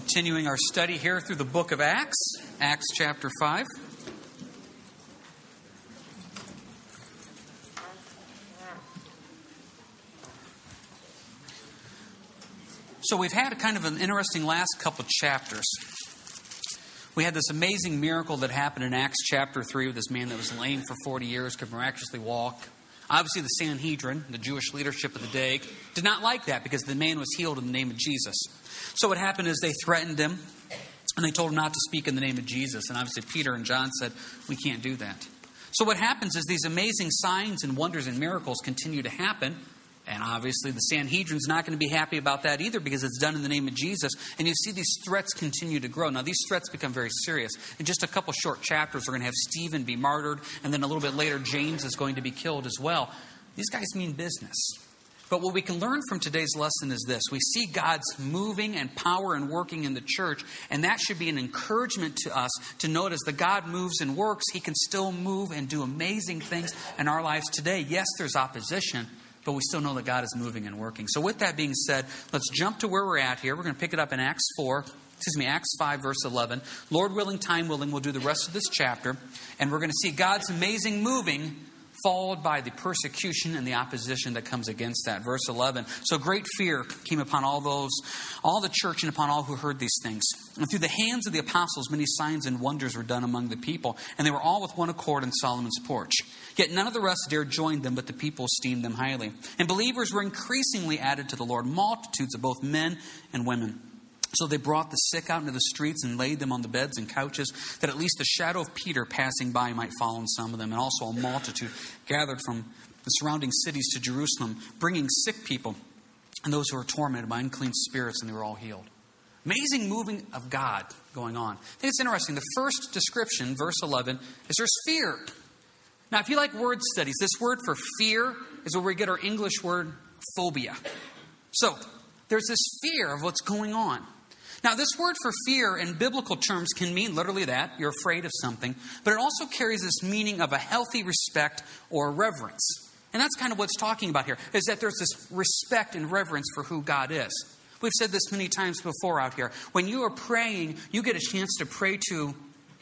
continuing our study here through the book of Acts, Acts chapter 5. So, we've had a kind of an interesting last couple chapters. We had this amazing miracle that happened in Acts chapter 3 with this man that was lame for 40 years, could miraculously walk. Obviously, the Sanhedrin, the Jewish leadership of the day, did not like that because the man was healed in the name of Jesus. So, what happened is they threatened him and they told him not to speak in the name of Jesus. And obviously, Peter and John said, We can't do that. So, what happens is these amazing signs and wonders and miracles continue to happen. And obviously, the Sanhedrin's not going to be happy about that either because it's done in the name of Jesus. And you see these threats continue to grow. Now, these threats become very serious. In just a couple short chapters, we're going to have Stephen be martyred, and then a little bit later, James is going to be killed as well. These guys mean business. But what we can learn from today's lesson is this we see God's moving and power and working in the church, and that should be an encouragement to us to notice that God moves and works. He can still move and do amazing things in our lives today. Yes, there's opposition but we still know that God is moving and working. So, with that being said, let's jump to where we're at here. We're going to pick it up in Acts 4, excuse me, Acts 5, verse 11. Lord willing, time willing, we'll do the rest of this chapter, and we're going to see God's amazing moving followed by the persecution and the opposition that comes against that. Verse 11. So great fear came upon all those, all the church and upon all who heard these things. And through the hands of the apostles, many signs and wonders were done among the people, and they were all with one accord in Solomon's porch. Yet none of the rest dared join them, but the people esteemed them highly. And believers were increasingly added to the Lord, multitudes of both men and women. So they brought the sick out into the streets and laid them on the beds and couches, that at least the shadow of Peter passing by might fall on some of them. And also a multitude gathered from the surrounding cities to Jerusalem, bringing sick people and those who were tormented by unclean spirits, and they were all healed. Amazing moving of God going on. I think it's interesting. The first description, verse 11, is there's fear. Now, if you like word studies, this word for fear is where we get our English word phobia. So, there's this fear of what's going on. Now, this word for fear in biblical terms can mean literally that you're afraid of something, but it also carries this meaning of a healthy respect or reverence. And that's kind of what's talking about here, is that there's this respect and reverence for who God is. We've said this many times before out here. When you are praying, you get a chance to pray to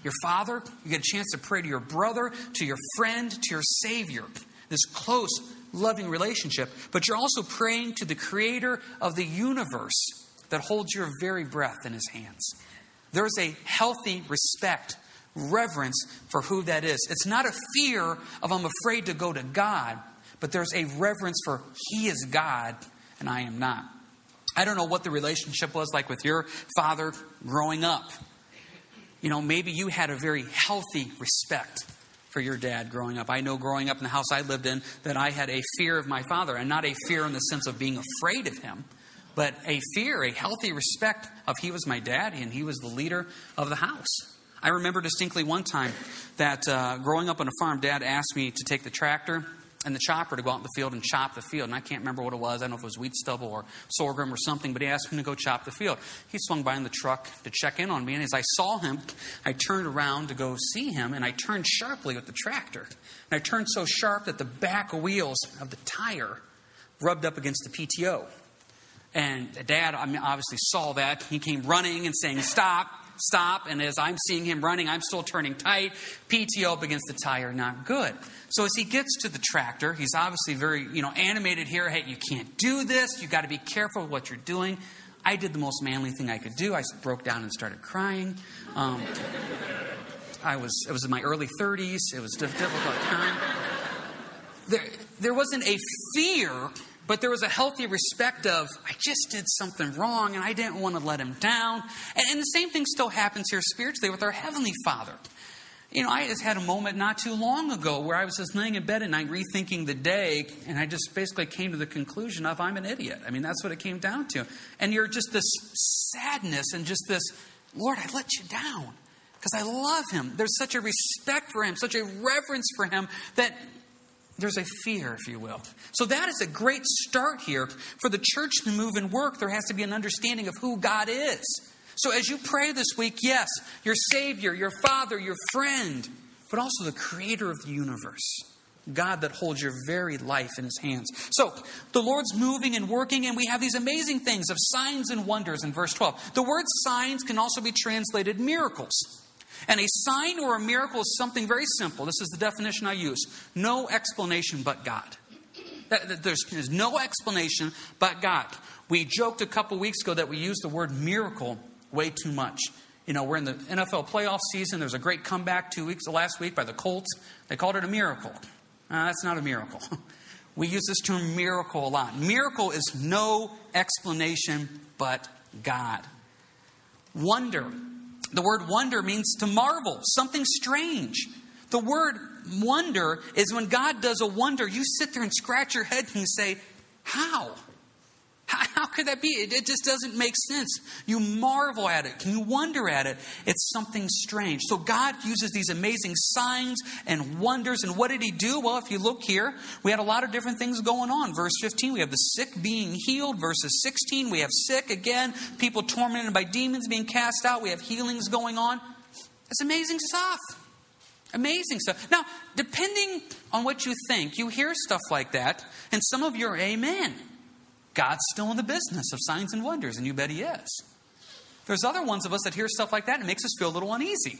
your father, you get a chance to pray to your brother, to your friend, to your Savior. This close, loving relationship. But you're also praying to the creator of the universe that holds your very breath in his hands. There's a healthy respect, reverence for who that is. It's not a fear of I'm afraid to go to God, but there's a reverence for he is God and I am not. I don't know what the relationship was like with your father growing up. You know, maybe you had a very healthy respect for your dad growing up. I know growing up in the house I lived in that I had a fear of my father, and not a fear in the sense of being afraid of him, but a fear, a healthy respect of he was my daddy and he was the leader of the house. I remember distinctly one time that uh, growing up on a farm, dad asked me to take the tractor and the chopper to go out in the field and chop the field. And I can't remember what it was. I don't know if it was wheat stubble or sorghum or something, but he asked me to go chop the field. He swung by in the truck to check in on me. And as I saw him, I turned around to go see him, and I turned sharply with the tractor. And I turned so sharp that the back wheels of the tire rubbed up against the PTO. And dad I mean, obviously saw that. He came running and saying, Stop, stop. And as I'm seeing him running, I'm still turning tight. PTO against the tire, not good. So as he gets to the tractor, he's obviously very, you know, animated here. Hey, you can't do this. You got to be careful what you're doing. I did the most manly thing I could do. I broke down and started crying. Um, I was, it was in my early 30s. It was a difficult time. There, there wasn't a fear but there was a healthy respect of, I just did something wrong and I didn't want to let him down. And, and the same thing still happens here spiritually with our Heavenly Father. You know, I just had a moment not too long ago where I was just laying in bed and I rethinking the day, and I just basically came to the conclusion of I'm an idiot. I mean, that's what it came down to. And you're just this sadness and just this, Lord, I let you down because I love him. There's such a respect for him, such a reverence for him that there's a fear, if you will. So that is a great start here. For the church to move and work, there has to be an understanding of who God is. So as you pray this week, yes, your Savior, your Father, your friend, but also the Creator of the universe. God that holds your very life in his hands. So, the Lord's moving and working, and we have these amazing things of signs and wonders in verse 12. The word signs can also be translated miracles. And a sign or a miracle is something very simple. This is the definition I use no explanation but God. There's, no explanation but God. We joked a couple weeks ago that we used the word miracle way too much. You know, we're in the NFL playoff season. There's a great comeback two weeks last week by the Colts. They called it a miracle. Uh, that's not a miracle. We use this term miracle a lot. Miracle is no explanation but God. Wonder. The word wonder means to marvel, something strange. The word wonder is when God does a wonder, you sit there and scratch your head and say, How? How, could that be? It, it, just doesn't make sense. You marvel at it, Can you wonder at it. It's something strange. So God uses these amazing signs and wonders. And what did He do? Well, if you look here, we had a lot of different things going on. Verse 15, we have the sick being healed. Verses 16, we have sick again, people tormented by demons being cast out. We have healings going on. It's amazing stuff. Amazing stuff. Now, depending on what you think, you hear stuff like that, and some of you are amen. God's still in the business of signs and wonders, and you bet He is. There's other ones of us that hear stuff like that and it makes us feel a little uneasy,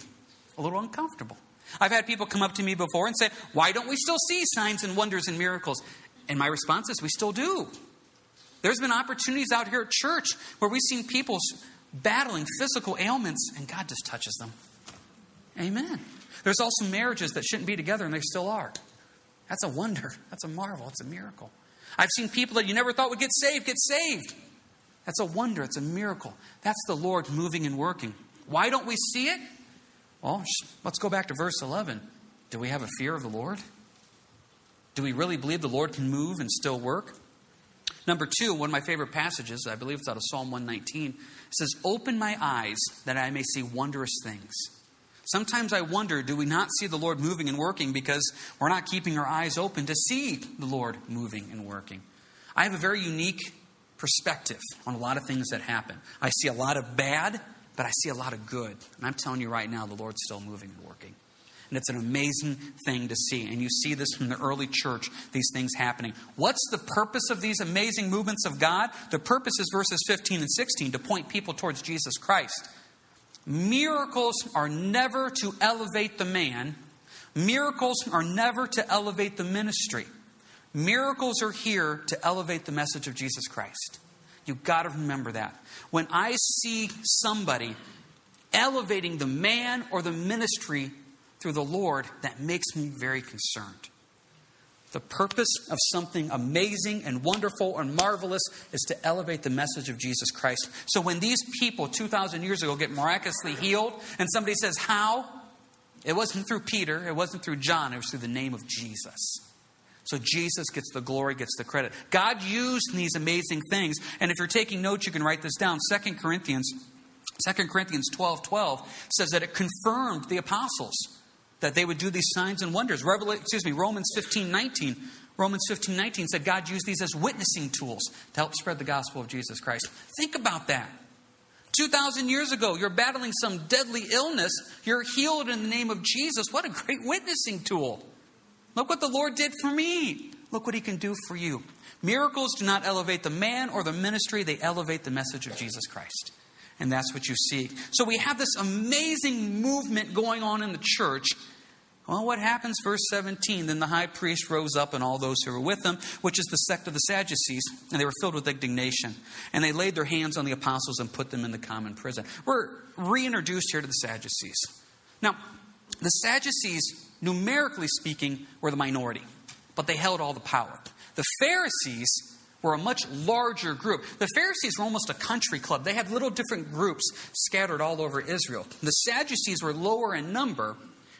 a little uncomfortable. I've had people come up to me before and say, Why don't we still see signs and wonders and miracles? And my response is, We still do. There's been opportunities out here at church where we've seen people battling physical ailments and God just touches them. Amen. There's also marriages that shouldn't be together and they still are. That's a wonder. That's a marvel. It's a miracle. I've seen people that you never thought would get saved get saved. That's a wonder. It's a miracle. That's the Lord moving and working. Why don't we see it? Well, let's go back to verse 11. Do we have a fear of the Lord? Do we really believe the Lord can move and still work? Number two, one of my favorite passages, I believe it's out of Psalm 119, says, Open my eyes that I may see wondrous things. Sometimes I wonder do we not see the Lord moving and working because we're not keeping our eyes open to see the Lord moving and working? I have a very unique perspective on a lot of things that happen. I see a lot of bad, but I see a lot of good. And I'm telling you right now, the Lord's still moving and working. And it's an amazing thing to see. And you see this from the early church, these things happening. What's the purpose of these amazing movements of God? The purpose is verses 15 and 16 to point people towards Jesus Christ. Miracles are never to elevate the man, miracles are never to elevate the ministry. Miracles are here to elevate the message of Jesus Christ. You've got to remember that. When I see somebody elevating the man or the ministry through the Lord, that makes me very concerned. The purpose of something amazing and wonderful and marvelous is to elevate the message of Jesus Christ. So when these people 2,000 years ago get miraculously healed, and somebody says, How? It wasn't through Peter, it wasn't through John, it was through the name of Jesus. So Jesus gets the glory, gets the credit. God used these amazing things. And if you're taking notes, you can write this down. 2 Corinthians, 2 Corinthians 12 12 says that it confirmed the apostles that they would do these signs and wonders. Revelation, excuse me, Romans 15, 19. Romans 15, 19 said God used these as witnessing tools to help spread the gospel of Jesus Christ. Think about that. 2,000 years ago, you're battling some deadly illness. You're healed in the name of Jesus. What a great witnessing tool. Look what the Lord did for me. Look what he can do for you. Miracles do not elevate the man or the ministry, they elevate the message of Jesus Christ. And that's what you see. So we have this amazing movement going on in the church well, what happens? Verse 17 Then the high priest rose up and all those who were with him, which is the sect of the Sadducees, and they were filled with indignation. And they laid their hands on the apostles and put them in the common prison. We're reintroduced here to the Sadducees. Now, the Sadducees, numerically speaking, were the minority, but they held all the power. The Pharisees were a much larger group. The Pharisees were almost a country club. They had little different groups scattered all over Israel. The Sadducees were lower in number,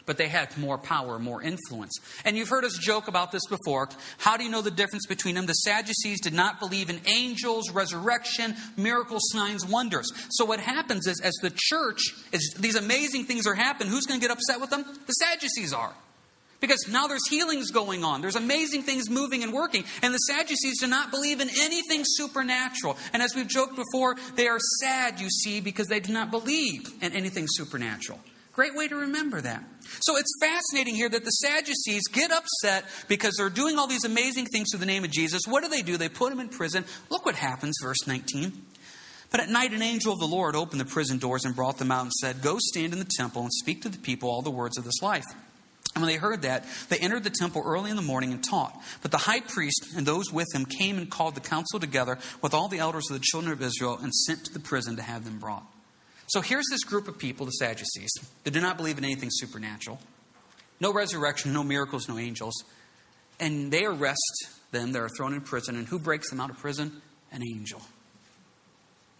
but they had more power, more influence. And you've heard us joke about this before. How do you know the difference between them? The Sadducees did not believe in angels, resurrection, miracles, signs, wonders. So what happens is, as the church, as these amazing things are happening, who's going to get upset with them? The Sadducees are. Because now there's healings going on. There's amazing things moving and working. And the Sadducees do not believe in anything supernatural. And as we've joked before, they are sad, you see, because they do not believe in anything supernatural. Great way to remember that. So it's fascinating here that the Sadducees get upset because they're doing all these amazing things through the name of Jesus. What do they do? They put him in prison. Look what happens, verse 19. But at night, an angel of the Lord opened the prison doors and brought them out and said, Go stand in the temple and speak to the people all the words of this life. And when they heard that, they entered the temple early in the morning and taught. But the high priest and those with him came and called the council together with all the elders of the children of Israel and sent to the prison to have them brought. So here's this group of people, the Sadducees, that do not believe in anything supernatural. No resurrection, no miracles, no angels. And they arrest them. They're thrown in prison. And who breaks them out of prison? An angel.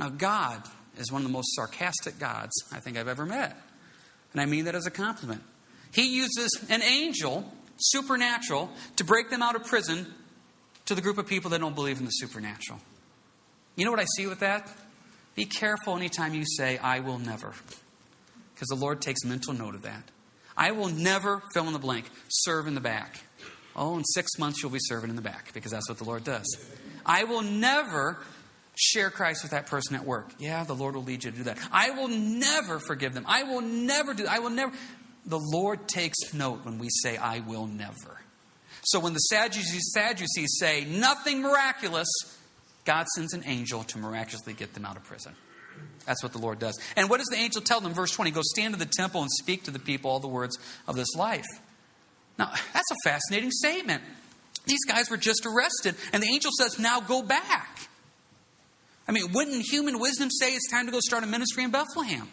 Now, God is one of the most sarcastic gods I think I've ever met. And I mean that as a compliment. He uses an angel, supernatural, to break them out of prison to the group of people that don't believe in the supernatural. You know what I see with that? Be careful anytime you say, I will never, because the Lord takes mental note of that. I will never fill in the blank, serve in the back. Oh, in six months you'll be serving in the back, because that's what the Lord does. I will never share Christ with that person at work. Yeah, the Lord will lead you to do that. I will never forgive them. I will never do I will never the Lord takes note when we say I will never. So when the Sadducees, Sadducees say nothing miraculous, God sends an angel to miraculously get them out of prison. That's what the Lord does. And what does the angel tell them? Verse 20 Go stand in the temple and speak to the people all the words of this life. Now, that's a fascinating statement. These guys were just arrested, and the angel says, Now go back. I mean, wouldn't human wisdom say it's time to go start a ministry in Bethlehem?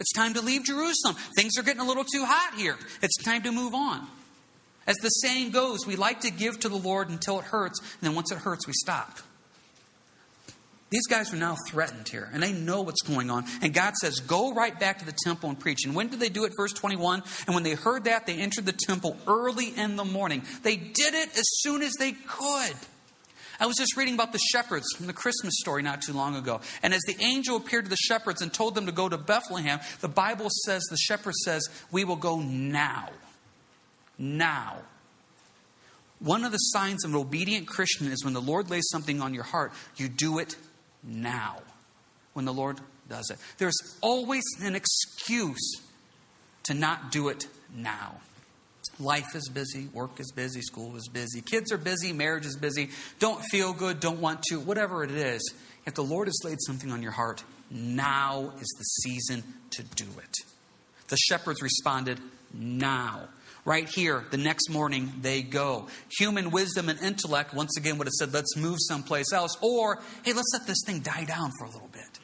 It's time to leave Jerusalem. Things are getting a little too hot here. It's time to move on. As the saying goes, we like to give to the Lord until it hurts, and then once it hurts, we stop. These guys are now threatened here, and they know what's going on. And God says, Go right back to the temple and preach. And when did they do it? Verse 21. And when they heard that, they entered the temple early in the morning. They did it as soon as they could. I was just reading about the shepherds from the Christmas story not too long ago. And as the angel appeared to the shepherds and told them to go to Bethlehem, the Bible says, the shepherd says, We will go now. Now. One of the signs of an obedient Christian is when the Lord lays something on your heart, you do it now when the Lord does it. There's always an excuse to not do it now. Life is busy, work is busy, school is busy, kids are busy, marriage is busy, don't feel good, don't want to, whatever it is. If the Lord has laid something on your heart, now is the season to do it. The shepherds responded, now. Right here, the next morning, they go. Human wisdom and intellect, once again, would have said, let's move someplace else. Or, hey, let's let this thing die down for a little bit.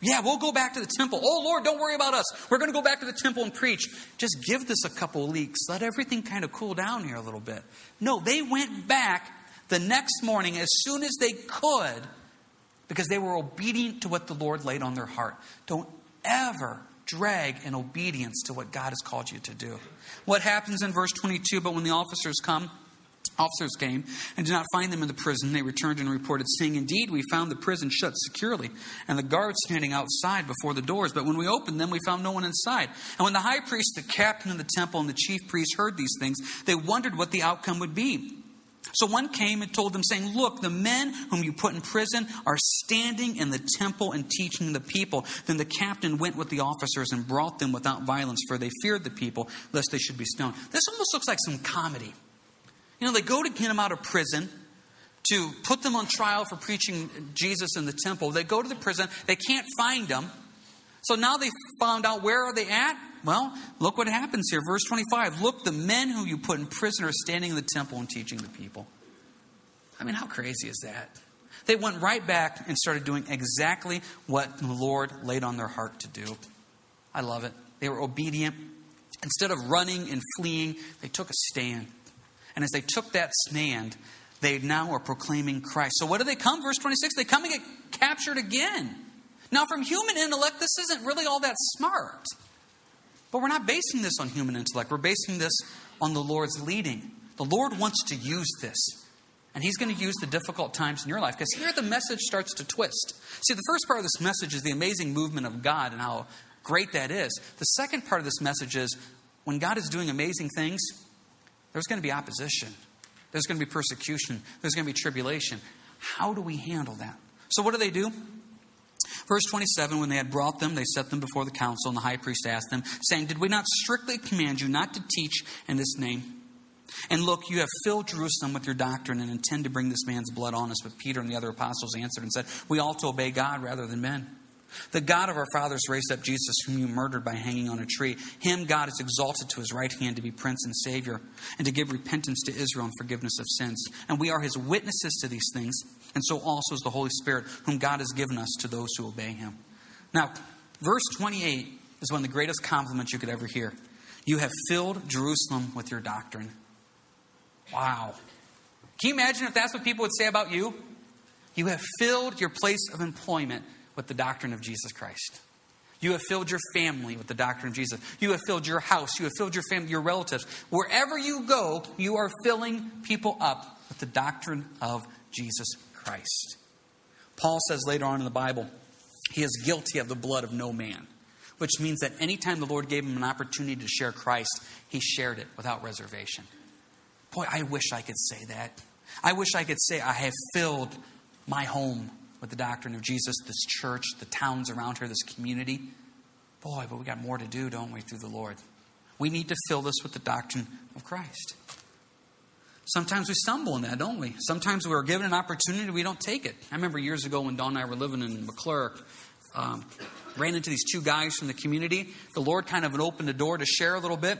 Yeah, we'll go back to the temple. Oh, Lord, don't worry about us. We're going to go back to the temple and preach. Just give this a couple of weeks. Let everything kind of cool down here a little bit. No, they went back the next morning as soon as they could because they were obedient to what the Lord laid on their heart. Don't ever drag in obedience to what God has called you to do. What happens in verse 22? But when the officers come, Officers came and did not find them in the prison. They returned and reported, saying, Indeed, we found the prison shut securely, and the guards standing outside before the doors. But when we opened them, we found no one inside. And when the high priest, the captain of the temple, and the chief priest heard these things, they wondered what the outcome would be. So one came and told them, saying, Look, the men whom you put in prison are standing in the temple and teaching the people. Then the captain went with the officers and brought them without violence, for they feared the people, lest they should be stoned. This almost looks like some comedy. You know, they go to get them out of prison to put them on trial for preaching Jesus in the temple. They go to the prison, they can't find them. So now they found out where are they at? Well, look what happens here. Verse 25. Look, the men who you put in prison are standing in the temple and teaching the people. I mean, how crazy is that? They went right back and started doing exactly what the Lord laid on their heart to do. I love it. They were obedient. Instead of running and fleeing, they took a stand. And as they took that stand, they now are proclaiming Christ. So what do they come? Verse 26 they come and get captured again. Now, from human intellect, this isn't really all that smart. But we're not basing this on human intellect. We're basing this on the Lord's leading. The Lord wants to use this. And He's going to use the difficult times in your life. Because here the message starts to twist. See, the first part of this message is the amazing movement of God and how great that is. The second part of this message is when God is doing amazing things, there's going to be opposition, there's going to be persecution, there's going to be tribulation. How do we handle that? So, what do they do? Verse 27 When they had brought them, they set them before the council, and the high priest asked them, saying, Did we not strictly command you not to teach in this name? And look, you have filled Jerusalem with your doctrine and intend to bring this man's blood on us. But Peter and the other apostles answered and said, We ought to obey God rather than men. The God of our fathers raised up Jesus, whom you murdered by hanging on a tree. Him God has exalted to his right hand to be Prince and Savior, and to give repentance to Israel and forgiveness of sins. And we are his witnesses to these things, and so also is the Holy Spirit, whom God has given us to those who obey him. Now, verse 28 is one of the greatest compliments you could ever hear. You have filled Jerusalem with your doctrine. Wow. Can you imagine if that's what people would say about you? You have filled your place of employment with the doctrine of Jesus Christ. You have filled your family with the doctrine of Jesus. You have filled your house. You have filled your family, your relatives. Wherever you go, you are filling people up with the doctrine of Jesus Christ. Paul says later on in the Bible, he is guilty of the blood of no man, which means that anytime the Lord gave him an opportunity to share Christ, he shared it without reservation. Boy, I wish I could say that. I wish I could say I have filled my home with the doctrine of Jesus, this church, the towns around here, this community. Boy, but we got more to do, don't we, through the Lord? We need to fill this with the doctrine of Christ. Sometimes we stumble in that, don't we? Sometimes we're given an opportunity, we don't take it. I remember years ago when Dawn and I were living in McClure, um, ran into these two guys from the community. The Lord kind of opened the door to share a little bit,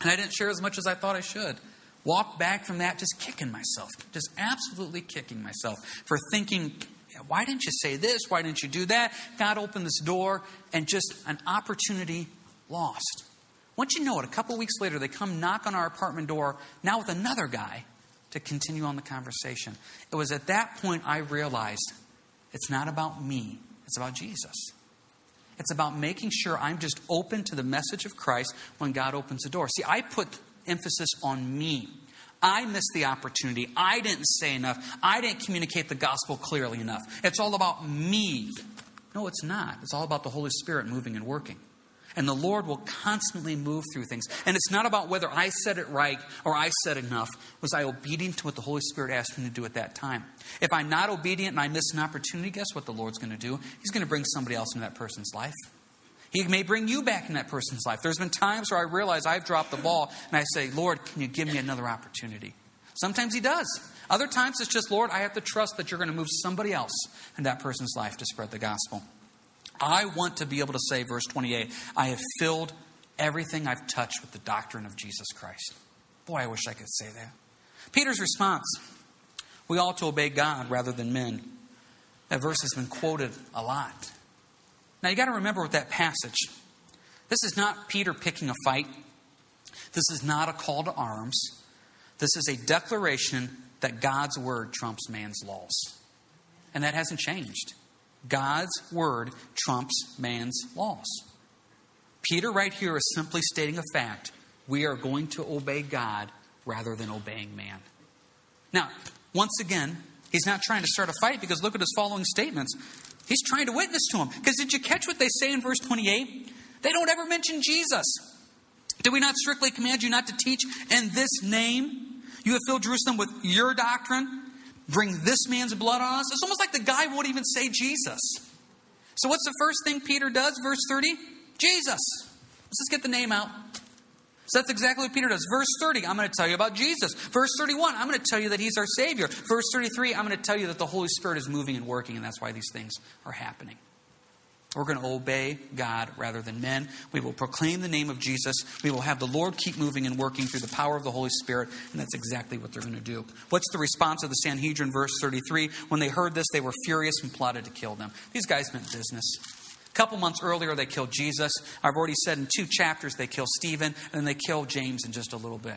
and I didn't share as much as I thought I should. Walked back from that just kicking myself, just absolutely kicking myself for thinking why didn't you say this? Why didn't you do that? God opened this door and just an opportunity lost. Once you know it, a couple weeks later, they come knock on our apartment door, now with another guy, to continue on the conversation. It was at that point I realized it's not about me, it's about Jesus. It's about making sure I'm just open to the message of Christ when God opens the door. See, I put emphasis on me. I missed the opportunity. I didn't say enough. I didn't communicate the gospel clearly enough. It's all about me. No, it's not. It's all about the Holy Spirit moving and working. And the Lord will constantly move through things. And it's not about whether I said it right or I said enough. Was I obedient to what the Holy Spirit asked me to do at that time? If I'm not obedient and I miss an opportunity, guess what the Lord's going to do? He's going to bring somebody else into that person's life. He may bring you back in that person's life. There's been times where I realize I've dropped the ball and I say, Lord, can you give me another opportunity? Sometimes He does. Other times it's just, Lord, I have to trust that you're going to move somebody else in that person's life to spread the gospel. I want to be able to say, verse 28, I have filled everything I've touched with the doctrine of Jesus Christ. Boy, I wish I could say that. Peter's response we ought to obey God rather than men. That verse has been quoted a lot. Now you got to remember with that passage, this is not Peter picking a fight. This is not a call to arms. This is a declaration that God's word trumps man's laws. And that hasn't changed. God's word trumps man's laws. Peter, right here, is simply stating a fact. We are going to obey God rather than obeying man. Now, once again, he's not trying to start a fight because look at his following statements. He's trying to witness to him. Because did you catch what they say in verse 28? They don't ever mention Jesus. Did we not strictly command you not to teach in this name? You have filled Jerusalem with your doctrine. Bring this man's blood on us. It's almost like the guy won't even say Jesus. So, what's the first thing Peter does? Verse 30 Jesus. Let's just get the name out. So that's exactly what Peter does. Verse 30, I'm going to tell you about Jesus. Verse 31, I'm going to tell you that he's our Savior. Verse 33, I'm going to tell you that the Holy Spirit is moving and working, and that's why these things are happening. We're going to obey God rather than men. We will proclaim the name of Jesus. We will have the Lord keep moving and working through the power of the Holy Spirit, and that's exactly what they're going to do. What's the response of the Sanhedrin, verse 33? When they heard this, they were furious and plotted to kill them. These guys meant business. A couple months earlier, they killed Jesus. I've already said in two chapters they kill Stephen, and then they kill James in just a little bit.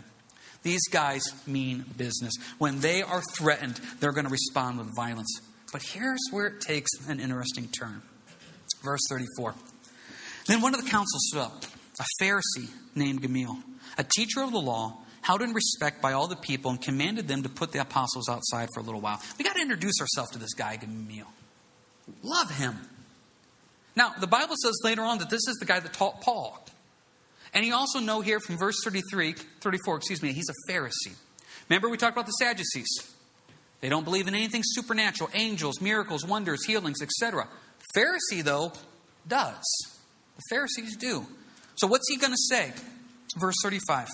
These guys mean business. When they are threatened, they're going to respond with violence. But here's where it takes an interesting turn. Verse 34. Then one of the council stood up, a Pharisee named Gamaliel, a teacher of the law, held in respect by all the people, and commanded them to put the apostles outside for a little while. We got to introduce ourselves to this guy, Gamaliel. Love him. Now, the Bible says later on that this is the guy that taught Paul. And you also know here from verse 33, 34, excuse me, he's a Pharisee. Remember, we talked about the Sadducees. They don't believe in anything supernatural, angels, miracles, wonders, healings, etc. Pharisee, though, does. The Pharisees do. So what's he going to say? Verse 35.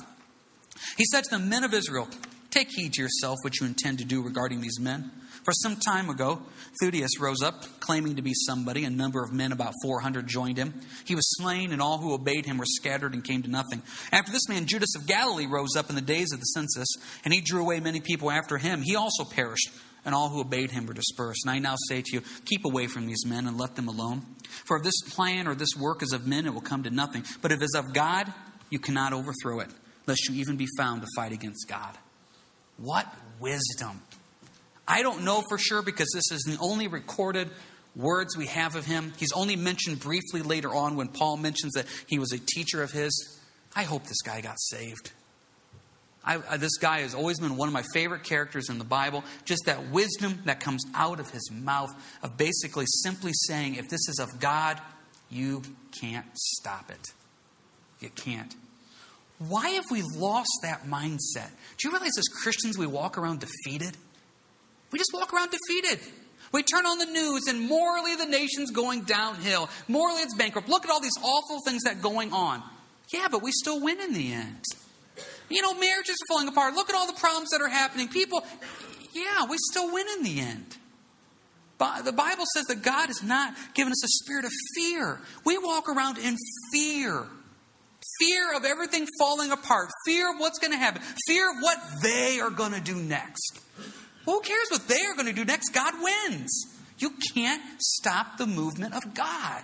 He said to the men of Israel, Take heed to yourself what you intend to do regarding these men. For some time ago, Theudas rose up, claiming to be somebody. A number of men, about 400, joined him. He was slain, and all who obeyed him were scattered and came to nothing. After this man, Judas of Galilee, rose up in the days of the census, and he drew away many people after him. He also perished, and all who obeyed him were dispersed. And I now say to you, keep away from these men and let them alone. For if this plan or this work is of men, it will come to nothing. But if it is of God, you cannot overthrow it, lest you even be found to fight against God. What wisdom! I don't know for sure because this is the only recorded words we have of him. He's only mentioned briefly later on when Paul mentions that he was a teacher of his. I hope this guy got saved. I, I, this guy has always been one of my favorite characters in the Bible. Just that wisdom that comes out of his mouth of basically simply saying, if this is of God, you can't stop it. You can't. Why have we lost that mindset? Do you realize as Christians we walk around defeated? We just walk around defeated. We turn on the news and morally the nation's going downhill. Morally it's bankrupt. Look at all these awful things that are going on. Yeah, but we still win in the end. You know, marriages are falling apart. Look at all the problems that are happening. People, yeah, we still win in the end. The Bible says that God has not given us a spirit of fear. We walk around in fear. Fear of everything falling apart. Fear of what's going to happen. Fear of what they are going to do next. Who cares what they are going to do next? God wins. You can't stop the movement of God.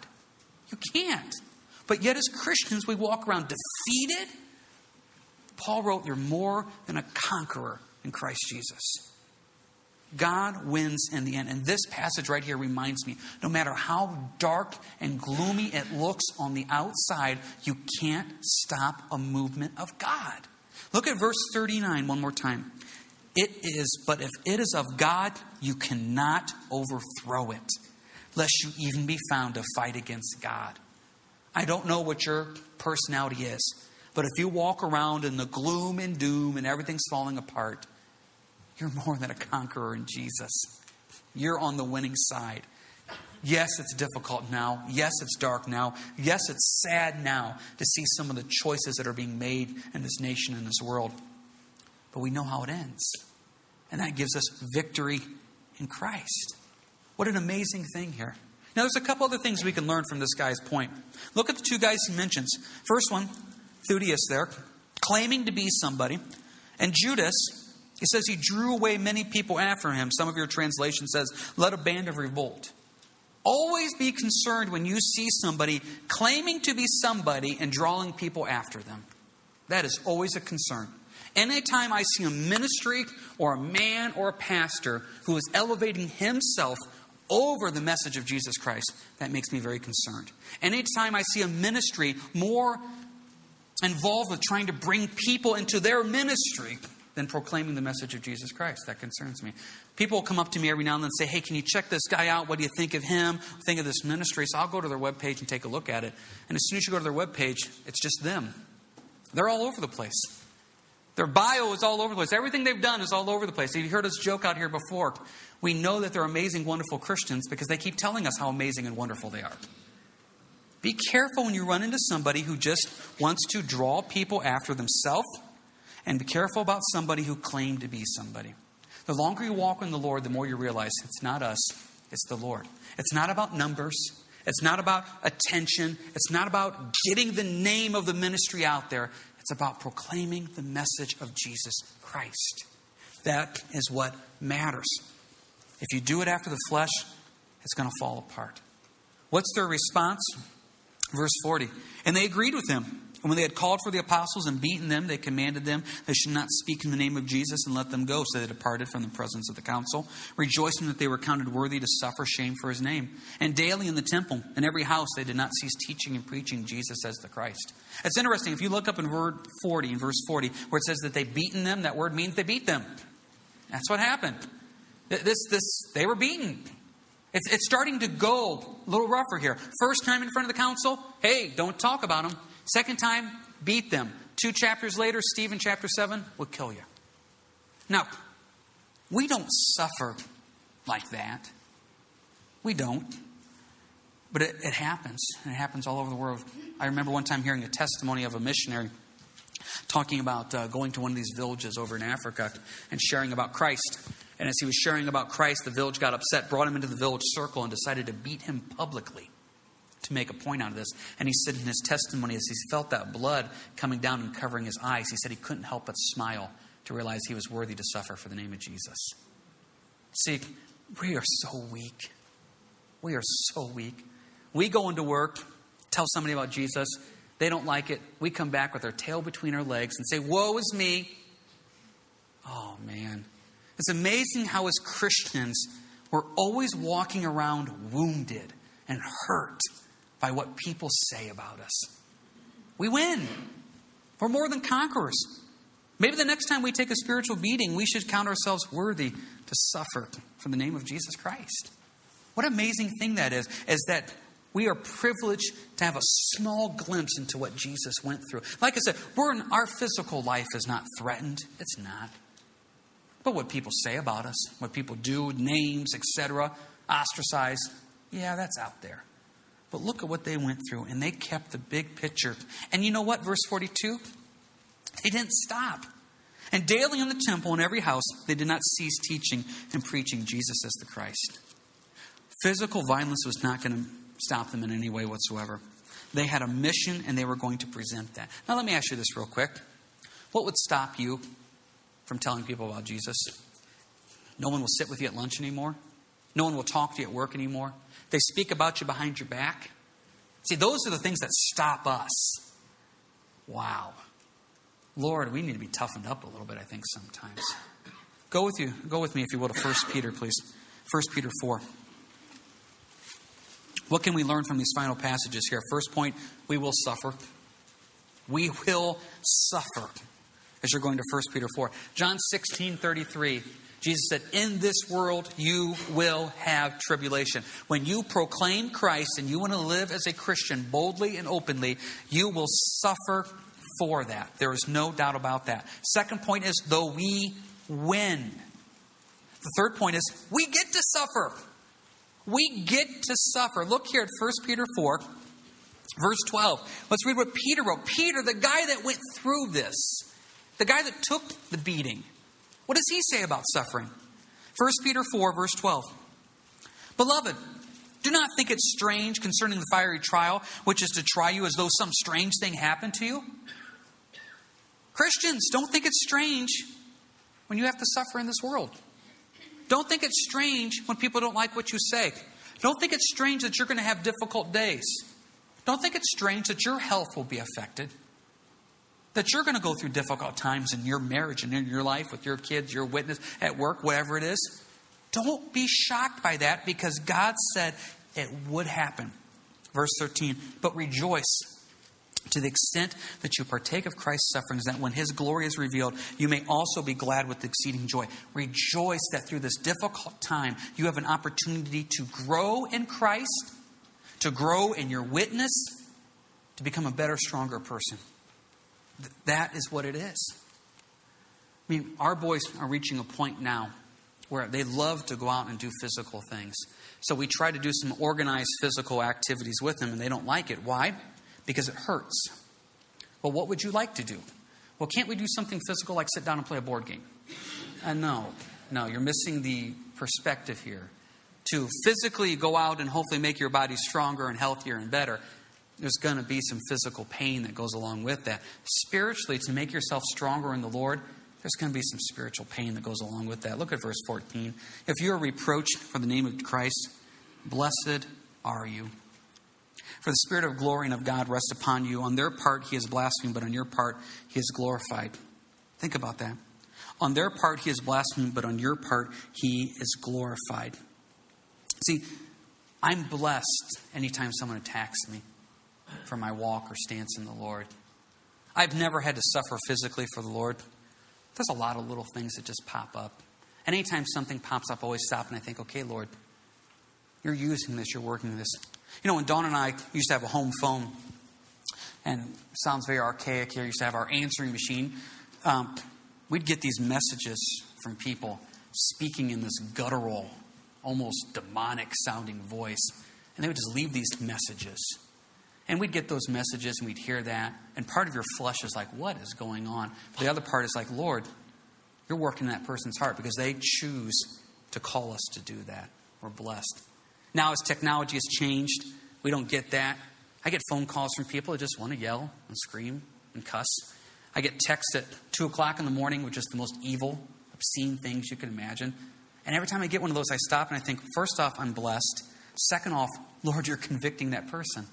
You can't. But yet, as Christians, we walk around defeated. Paul wrote, You're more than a conqueror in Christ Jesus. God wins in the end. And this passage right here reminds me no matter how dark and gloomy it looks on the outside, you can't stop a movement of God. Look at verse 39 one more time. It is, but if it is of God, you cannot overthrow it, lest you even be found to fight against God. I don't know what your personality is, but if you walk around in the gloom and doom and everything's falling apart, you're more than a conqueror in Jesus. You're on the winning side. Yes, it's difficult now. Yes, it's dark now. Yes, it's sad now to see some of the choices that are being made in this nation and this world. But we know how it ends. And that gives us victory in Christ. What an amazing thing here. Now, there's a couple other things we can learn from this guy's point. Look at the two guys he mentions. First one, Theudas there, claiming to be somebody. And Judas, he says he drew away many people after him. Some of your translation says, led a band of revolt. Always be concerned when you see somebody claiming to be somebody and drawing people after them. That is always a concern. Anytime I see a ministry or a man or a pastor who is elevating himself over the message of Jesus Christ, that makes me very concerned. Anytime I see a ministry more involved with trying to bring people into their ministry than proclaiming the message of Jesus Christ, that concerns me. People come up to me every now and then and say, Hey, can you check this guy out? What do you think of him? Think of this ministry. So I'll go to their webpage and take a look at it. And as soon as you go to their webpage, it's just them. They're all over the place. Their bio is all over the place. Everything they've done is all over the place. You've heard us joke out here before. We know that they're amazing, wonderful Christians because they keep telling us how amazing and wonderful they are. Be careful when you run into somebody who just wants to draw people after themselves, and be careful about somebody who claimed to be somebody. The longer you walk in the Lord, the more you realize it's not us, it's the Lord. It's not about numbers. It's not about attention. It's not about getting the name of the ministry out there. It's about proclaiming the message of Jesus Christ. That is what matters. If you do it after the flesh, it's going to fall apart. What's their response? Verse 40. And they agreed with him. And when they had called for the apostles and beaten them, they commanded them they should not speak in the name of Jesus and let them go. So they departed from the presence of the council, rejoicing that they were counted worthy to suffer shame for his name. And daily in the temple, in every house, they did not cease teaching and preaching Jesus as the Christ. It's interesting. If you look up in word 40, in verse 40, where it says that they beaten them, that word means they beat them. That's what happened. This, this, they were beaten. It's, it's starting to go a little rougher here. First time in front of the council, hey, don't talk about them. Second time, beat them. Two chapters later, Stephen chapter 7 will kill you. Now, we don't suffer like that. We don't. But it, it happens, and it happens all over the world. I remember one time hearing a testimony of a missionary talking about uh, going to one of these villages over in Africa and sharing about Christ. And as he was sharing about Christ, the village got upset, brought him into the village circle, and decided to beat him publicly to make a point out of this. And he said in his testimony, as he felt that blood coming down and covering his eyes, he said he couldn't help but smile to realize he was worthy to suffer for the name of Jesus. See, we are so weak. We are so weak. We go into work, tell somebody about Jesus, they don't like it. We come back with our tail between our legs and say, Woe is me. Oh, man. It's amazing how, as Christians, we're always walking around wounded and hurt by what people say about us. We win. We're more than conquerors. Maybe the next time we take a spiritual beating, we should count ourselves worthy to suffer for the name of Jesus Christ. What amazing thing that is, is that we are privileged to have a small glimpse into what Jesus went through. Like I said, we're in, our physical life is not threatened. It's not. But what people say about us, what people do, names, etc., ostracize, yeah, that's out there. But look at what they went through, and they kept the big picture. And you know what? Verse 42? They didn't stop. And daily in the temple and every house, they did not cease teaching and preaching Jesus as the Christ. Physical violence was not going to stop them in any way whatsoever. They had a mission and they were going to present that. Now, let me ask you this real quick. What would stop you from telling people about Jesus? No one will sit with you at lunch anymore. No one will talk to you at work anymore. They speak about you behind your back. See, those are the things that stop us. Wow. Lord, we need to be toughened up a little bit, I think, sometimes. Go with you. Go with me, if you will, to 1 Peter, please. 1 Peter 4. What can we learn from these final passages here? First point, we will suffer. We will suffer as you're going to 1 Peter 4. John 16, 33. Jesus said, In this world you will have tribulation. When you proclaim Christ and you want to live as a Christian boldly and openly, you will suffer for that. There is no doubt about that. Second point is, though we win. The third point is, we get to suffer. We get to suffer. Look here at 1 Peter 4, verse 12. Let's read what Peter wrote. Peter, the guy that went through this, the guy that took the beating, what does he say about suffering? 1 Peter 4, verse 12. Beloved, do not think it strange concerning the fiery trial, which is to try you as though some strange thing happened to you. Christians, don't think it's strange when you have to suffer in this world. Don't think it's strange when people don't like what you say. Don't think it's strange that you're going to have difficult days. Don't think it's strange that your health will be affected. That you're going to go through difficult times in your marriage and in your life with your kids, your witness, at work, whatever it is. Don't be shocked by that because God said it would happen. Verse 13, but rejoice to the extent that you partake of Christ's sufferings, that when his glory is revealed, you may also be glad with exceeding joy. Rejoice that through this difficult time, you have an opportunity to grow in Christ, to grow in your witness, to become a better, stronger person. That is what it is. I mean, our boys are reaching a point now where they love to go out and do physical things. So we try to do some organized physical activities with them, and they don't like it. Why? because it hurts. Well, what would you like to do? Well, can't we do something physical like sit down and play a board game? Uh, no, no, you're missing the perspective here. To physically go out and hopefully make your body stronger and healthier and better, there's going to be some physical pain that goes along with that. Spiritually, to make yourself stronger in the Lord, there's going to be some spiritual pain that goes along with that. Look at verse 14. If you are reproached for the name of Christ, blessed are you. For the Spirit of glory and of God rests upon you. On their part, he is blasphemed, but on your part, he is glorified. Think about that. On their part, he is blasphemed, but on your part, he is glorified. See, I'm blessed anytime someone attacks me for my walk or stance in the Lord. I've never had to suffer physically for the Lord. There's a lot of little things that just pop up. And anytime something pops up, I always stop and I think, okay, Lord, you're using this, you're working this. You know, when Dawn and I used to have a home phone, and sounds very archaic here, used to have our answering machine, um, we'd get these messages from people speaking in this guttural, almost demonic sounding voice. And they would just leave these messages. And we'd get those messages and we'd hear that. And part of your flesh is like, what is going on? But the other part is like, Lord, you're working in that person's heart because they choose to call us to do that. We're blessed. Now, as technology has changed, we don't get that. I get phone calls from people that just want to yell and scream and cuss. I get texts at 2 o'clock in the morning, which is the most evil, obscene things you can imagine. And every time I get one of those, I stop and I think, first off, I'm blessed. Second off, Lord, you're convicting that person.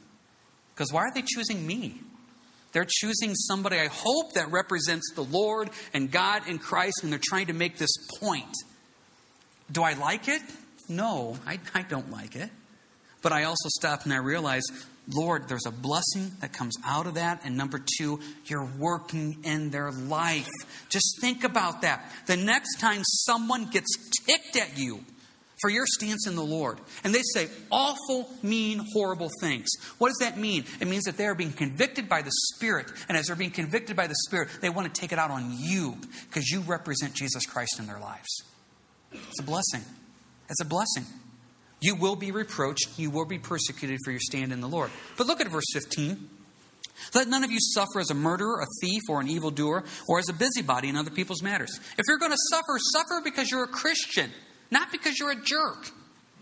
Because why are they choosing me? They're choosing somebody I hope that represents the Lord and God in Christ, and they're trying to make this point. Do I like it? No, I, I don't like it. But I also stop and I realize, Lord, there's a blessing that comes out of that. And number two, you're working in their life. Just think about that. The next time someone gets ticked at you, for your stance in the Lord. And they say awful, mean, horrible things. What does that mean? It means that they are being convicted by the Spirit. And as they're being convicted by the Spirit, they want to take it out on you because you represent Jesus Christ in their lives. It's a blessing. It's a blessing. You will be reproached, you will be persecuted for your stand in the Lord. But look at verse 15. Let none of you suffer as a murderer, a thief, or an evildoer, or as a busybody in other people's matters. If you're going to suffer, suffer because you're a Christian, not because you're a jerk.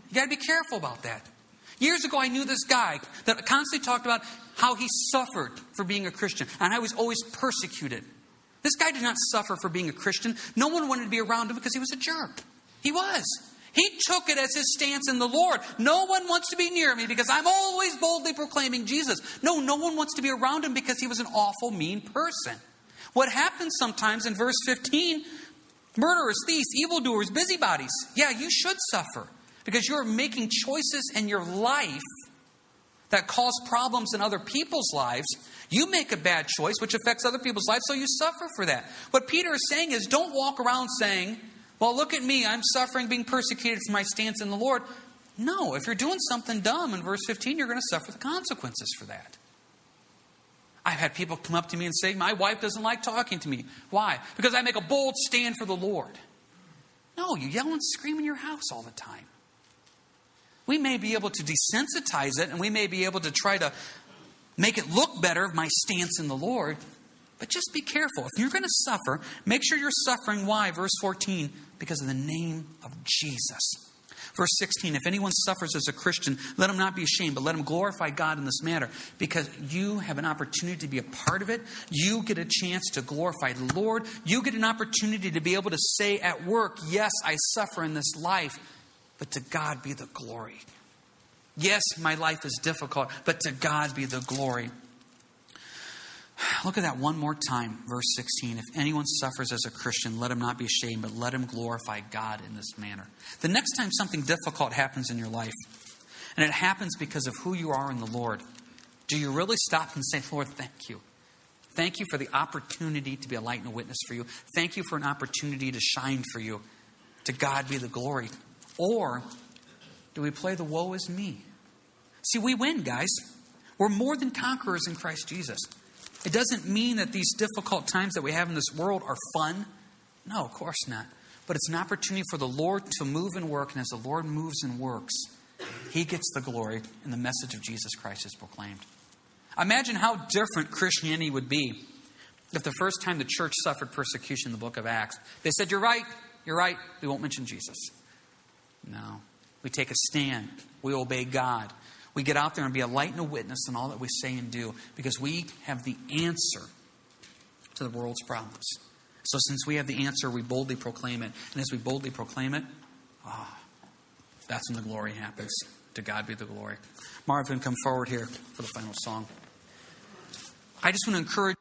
You got to be careful about that. Years ago, I knew this guy that constantly talked about how he suffered for being a Christian, and I was always persecuted. This guy did not suffer for being a Christian. No one wanted to be around him because he was a jerk. He was. He took it as his stance in the Lord. No one wants to be near me because I'm always boldly proclaiming Jesus. No, no one wants to be around him because he was an awful, mean person. What happens sometimes in verse 15 murderers, thieves, evildoers, busybodies. Yeah, you should suffer because you're making choices in your life that cause problems in other people's lives. You make a bad choice, which affects other people's lives, so you suffer for that. What Peter is saying is don't walk around saying, well, look at me. I'm suffering, being persecuted for my stance in the Lord. No, if you're doing something dumb in verse 15, you're going to suffer the consequences for that. I've had people come up to me and say, My wife doesn't like talking to me. Why? Because I make a bold stand for the Lord. No, you yell and scream in your house all the time. We may be able to desensitize it and we may be able to try to make it look better, my stance in the Lord. But just be careful. If you're going to suffer, make sure you're suffering. Why? Verse 14, because of the name of Jesus. Verse 16 If anyone suffers as a Christian, let him not be ashamed, but let him glorify God in this matter, because you have an opportunity to be a part of it. You get a chance to glorify the Lord. You get an opportunity to be able to say at work, Yes, I suffer in this life, but to God be the glory. Yes, my life is difficult, but to God be the glory. Look at that one more time, verse 16. If anyone suffers as a Christian, let him not be ashamed, but let him glorify God in this manner. The next time something difficult happens in your life, and it happens because of who you are in the Lord, do you really stop and say, Lord, thank you? Thank you for the opportunity to be a light and a witness for you. Thank you for an opportunity to shine for you. To God be the glory. Or do we play the woe is me? See, we win, guys. We're more than conquerors in Christ Jesus. It doesn't mean that these difficult times that we have in this world are fun. No, of course not. But it's an opportunity for the Lord to move and work. And as the Lord moves and works, He gets the glory, and the message of Jesus Christ is proclaimed. Imagine how different Christianity would be if the first time the church suffered persecution in the book of Acts, they said, You're right, you're right, we won't mention Jesus. No. We take a stand, we obey God, we get out there and be a light and a witness in all that we say and do because we have the answer to the world's problems. So, since we have the answer, we boldly proclaim it. And as we boldly proclaim it, ah, oh, that's when the glory happens. To God be the glory. Marvin, come forward here for the final song. I just want to encourage.